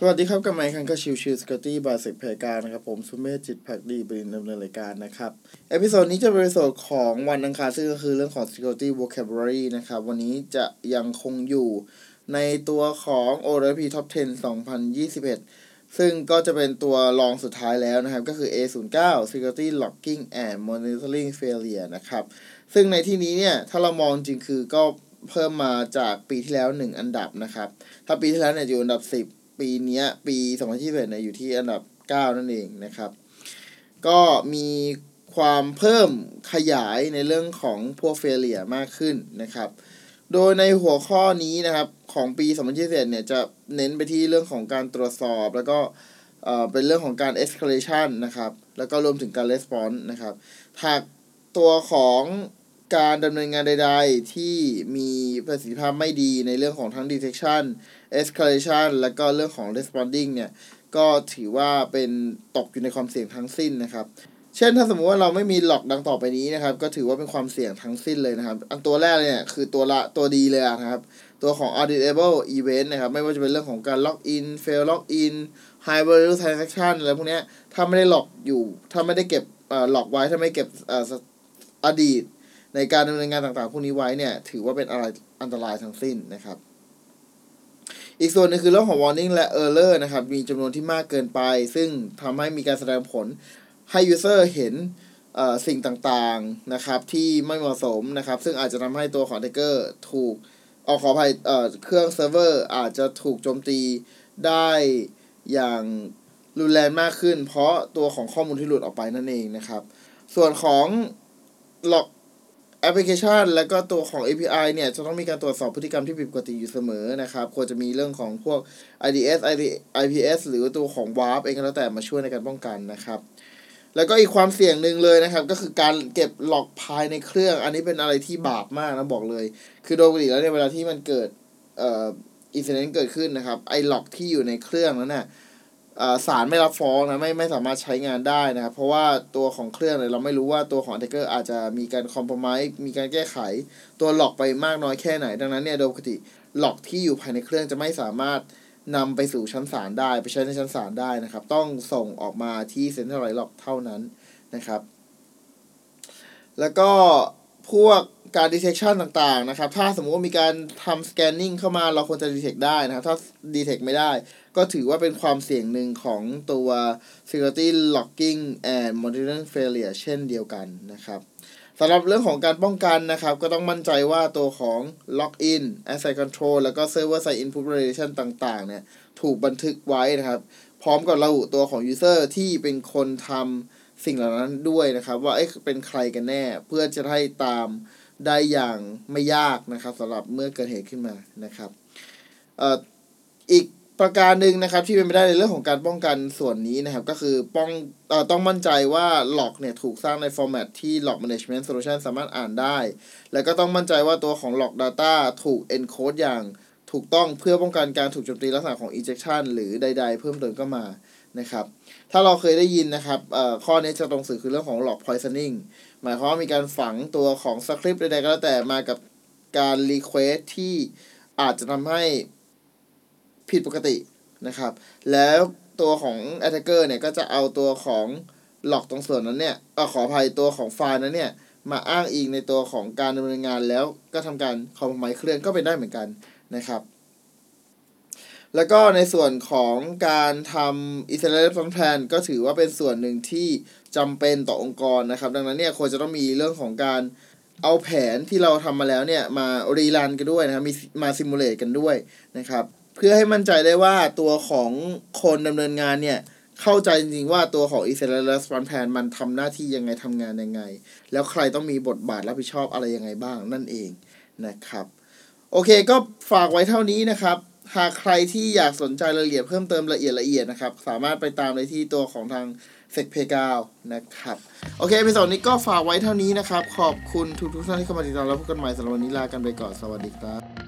สวัสดีครับกับไมค์คันก็ชิวชิว security บาสิกเพการนะครับ ผมสุเมธจิตภักดีบดินทร์ดำเนินรายการนะครับ episode นี้จะเป็น episode ของวันอังคารซึ่งก็คือเรื่องของ security vocabulary นะครับ วันนี้จะยังคงอยู่ในตัวของ OWASP Top 10 2021 ซึ่งก็จะเป็นตัวรองสุดท้ายแล้วนะครับ ก็คือ A09 security logging and monitoring failure นะครับ ซึ่งในที่นี้เนี่ย ถ้าเรามองจริงคือก็เพิ่มมาจากปีที่แล้ว 1 อันดับนะครับ ถ้าปีที่แล้วเนี่ยอยู่อันดับ 10 ปีนี้ปี2021เนี่ยอยู่ที่อันดับ 9 นั่นเองนะครับ ก็มีความเพิ่มขยายในเรื่องของพวกเฟลเลียมากขึ้นนะครับ โดยในหัวข้อนี้นะครับของปี2021เนี่ยจะเน้นไปที่เรื่องของการตรวจสอบแล้วก็เป็นเรื่องของการ escalation นะครับ แล้วก็รวมถึงการ response นะครับหากตัวของ การดำเนินงานใด ๆ ที่มีประสิทธิภาพไม่ดีในเรื่องของทั้ง detection escalation แล้วก็เรื่องของ responding เนี่ย ก็ถือว่าเป็นตกอยู่ในความเสี่ยงทั้งสิ้นนะครับ เช่นถ้าสมมติว่าเราไม่มีหลอกดังต่อไปนี้นะครับ ก็ถือว่าเป็นความเสี่ยงทั้งสิ้นเลยนะครับ อันตัวแรกเนี่ยคือตัวละตัวดีเลยนะครับ ตัวของ auditable event นะครับ ไม่ว่าจะเป็นเรื่องของการ log in fail log in high value transaction อะไรพวกนี้ถ้าไม่ได้หลอกอยู่ ถ้าไม่ได้เก็บหลอกไว้ ถ้าไม่เก็บอดีต ในการดำเนินงานต่างๆพวกนี้ไว้เนี่ยถือว่าเป็นอะไรอันตรายทั้งสิ้นนะครับ อีกส่วนนึงคือเรื่องของ warning และ error นะครับ มีจำนวนที่มากเกินไป ซึ่งทำให้มีการแสดงผลให้ user เห็นสิ่งต่างๆนะครับที่ไม่เหมาะสมนะครับ ซึ่งอาจจะทำให้ตัวของ t a k e r ถูกเอาขออภัยเครื่องเซิร์ฟเวอร์อาจจะถูกโจมตีได้อย่างรุนแรงมากขึ้น เพราะตัวของข้อมูลที่หลุดออกไปนั่นเองนะครับ ส่วนของ log แอปพลิเคชัน และก็ตัวของ API เนี่ยจะต้องมีการตรวจสอบพฤติกรรมที่ผิดปกติอยู่เสมอนะครับควรจะมีเรื่องของพวก IDS IPS หรือตัวของ WAF เองก็แล้วแต่มาช่วยในการป้องกันนะครับ แล้วก็อีกความเสี่ยงหนึ่งเลยนะครับ ก็คือการเก็บ log ภายในเครื่อง อันนี้เป็นอะไรที่บาปมากนะบอกเลย คือโดยปกติแล้วในเวลาที่มันเกิดเอ่อ incident เกิดขึ้นนะครับไอ้ log ที่อยู่ในเครื่องนั้นน่ะ ศาลไม่รับฟ้องนะไม่ไม่สามารถใช้งานได้นะครับ เพราะว่าตัวของเครื่องเนี่ยเราไม่รู้ว่าตัวของ attacker อาจจะมีการ compromise มีการแก้ไข ตัว log ไปมากน้อยแค่ไหน ดังนั้นเนี่ยโดยปกติ log ที่อยู่ภายในเครื่องจะไม่สามารถนำไปสู่ชั้นศาลได้ไปใช้ในชั้นศาลได้นะครับ ต้องส่งออกมาที่ centralized log เท่านั้นนะครับ แล้วก็พวก การ detection ต่างๆนะครับ ถ้าสมมติว่ามีการทำ scanning เข้ามาเราควรจะ detect ได้นะครับ ถ้า detect ไม่ได้ ก็ถือว่าเป็นความเสี่ยงหนึ่งของตัว security logging and monitoring failure เช่นเดียวกันนะครับสำหรับเรื่องของการป้องกันนะครับ ก็ต้องมั่นใจว่าตัวของ login asset control แล้วก็ server side input validation ต่างๆ เนี่ย ถูกบันทึกไว้นะครับ พร้อมกับระบุตัวของ user ที่เป็นคนทำสิ่งเหล่านั้นด้วยนะครับ ว่าเอ๊ะเป็นใครกันแน่ เพื่อจะให้ตาม ได้อย่างไม่ยากนะครับสำหรับเมื่อเกิดเหตุขึ้นมานะครับอีกประการหนึ่งนะครับที่เป็นไปได้ในเรื่องของการป้องกันส่วนนี้นะครับ ก็คือป้องเอ่อต้องมั่นใจว่าหลอกเนี่ยถูกสร้างในฟอร์แมตที่ log management solution สามารถอ่านได้ แล้วก็ต้องมั่นใจว่าตัวของ log data ถูก encode อย่างถูกต้องเพื่อป้องกันการถูกโจมตีลักษณะของ injection หรือใด ๆ เพิ่มเติมก็มา นะครับ ถ้าเราเคยได้ยินนะครับข้อนี้จะตรงชื่อคือเรื่องของ log poisoning หมายความว่ามีการฝังตัวของสคริปต์ใดๆก็แล้วแต่มากับการ request ที่อาจจะทำให้ผิดปกตินะครับ แล้วตัวของ attacker เนี่ยก็จะเอาตัวของ log ตรงส่วนนั้นเนี่ยอขออภัยตัวของไฟล์นั้นเนี่ยมาอ้างอิงในตัวของการดำเนินงานแล้วก็ทำการคอมไมเคลื่อนก็เป็นได้เหมือนกันนะครับ แล้วก็ในส่วนของการทำ i s r a e l f u n plan ก็ถือว่าเป็นส่วนหนึ่งที่จำเป็นต่อองค์กรนะครับ ดังนั้นเนี่ยควรจะต้องมีเรื่องของการเอาแผนที่เราทำมาแล้วเนี่ย มารีรันกันด้วยนะครับ มีมาซิมูเลตกันด้วยนะครับ เพื่อให้มั่นใจได้ว่าตัวของคนดำเนินงานเนี่ย เข้าใจจริงๆว่าตัวของ i s r a e l f u n plan มันทำหน้าที่ยังไงทำงานยังไง แล้วใครต้องมีบทบาทรับผิดชอบอะไรยังไงบ้างนั่นเองนะครับ โอเคก็ฝากไว้เท่านี้นะครับ หากใครที่อยากสนใจรายละเอียดเพิ่มเติมละเอียดละเอียดนะครับ สามารถไปตามในที่ตัวของทางเซกเพกาวนะครับ โอเคเป็นส่วนนี้ก็ฝากไว้เท่านี้นะครับ ขอบคุณทุกทุกท่านที่เข้ามาติดตามแล้วพบกันใหม่สำหรับวันนี้ลากันไปก่อน สวัสดีครับ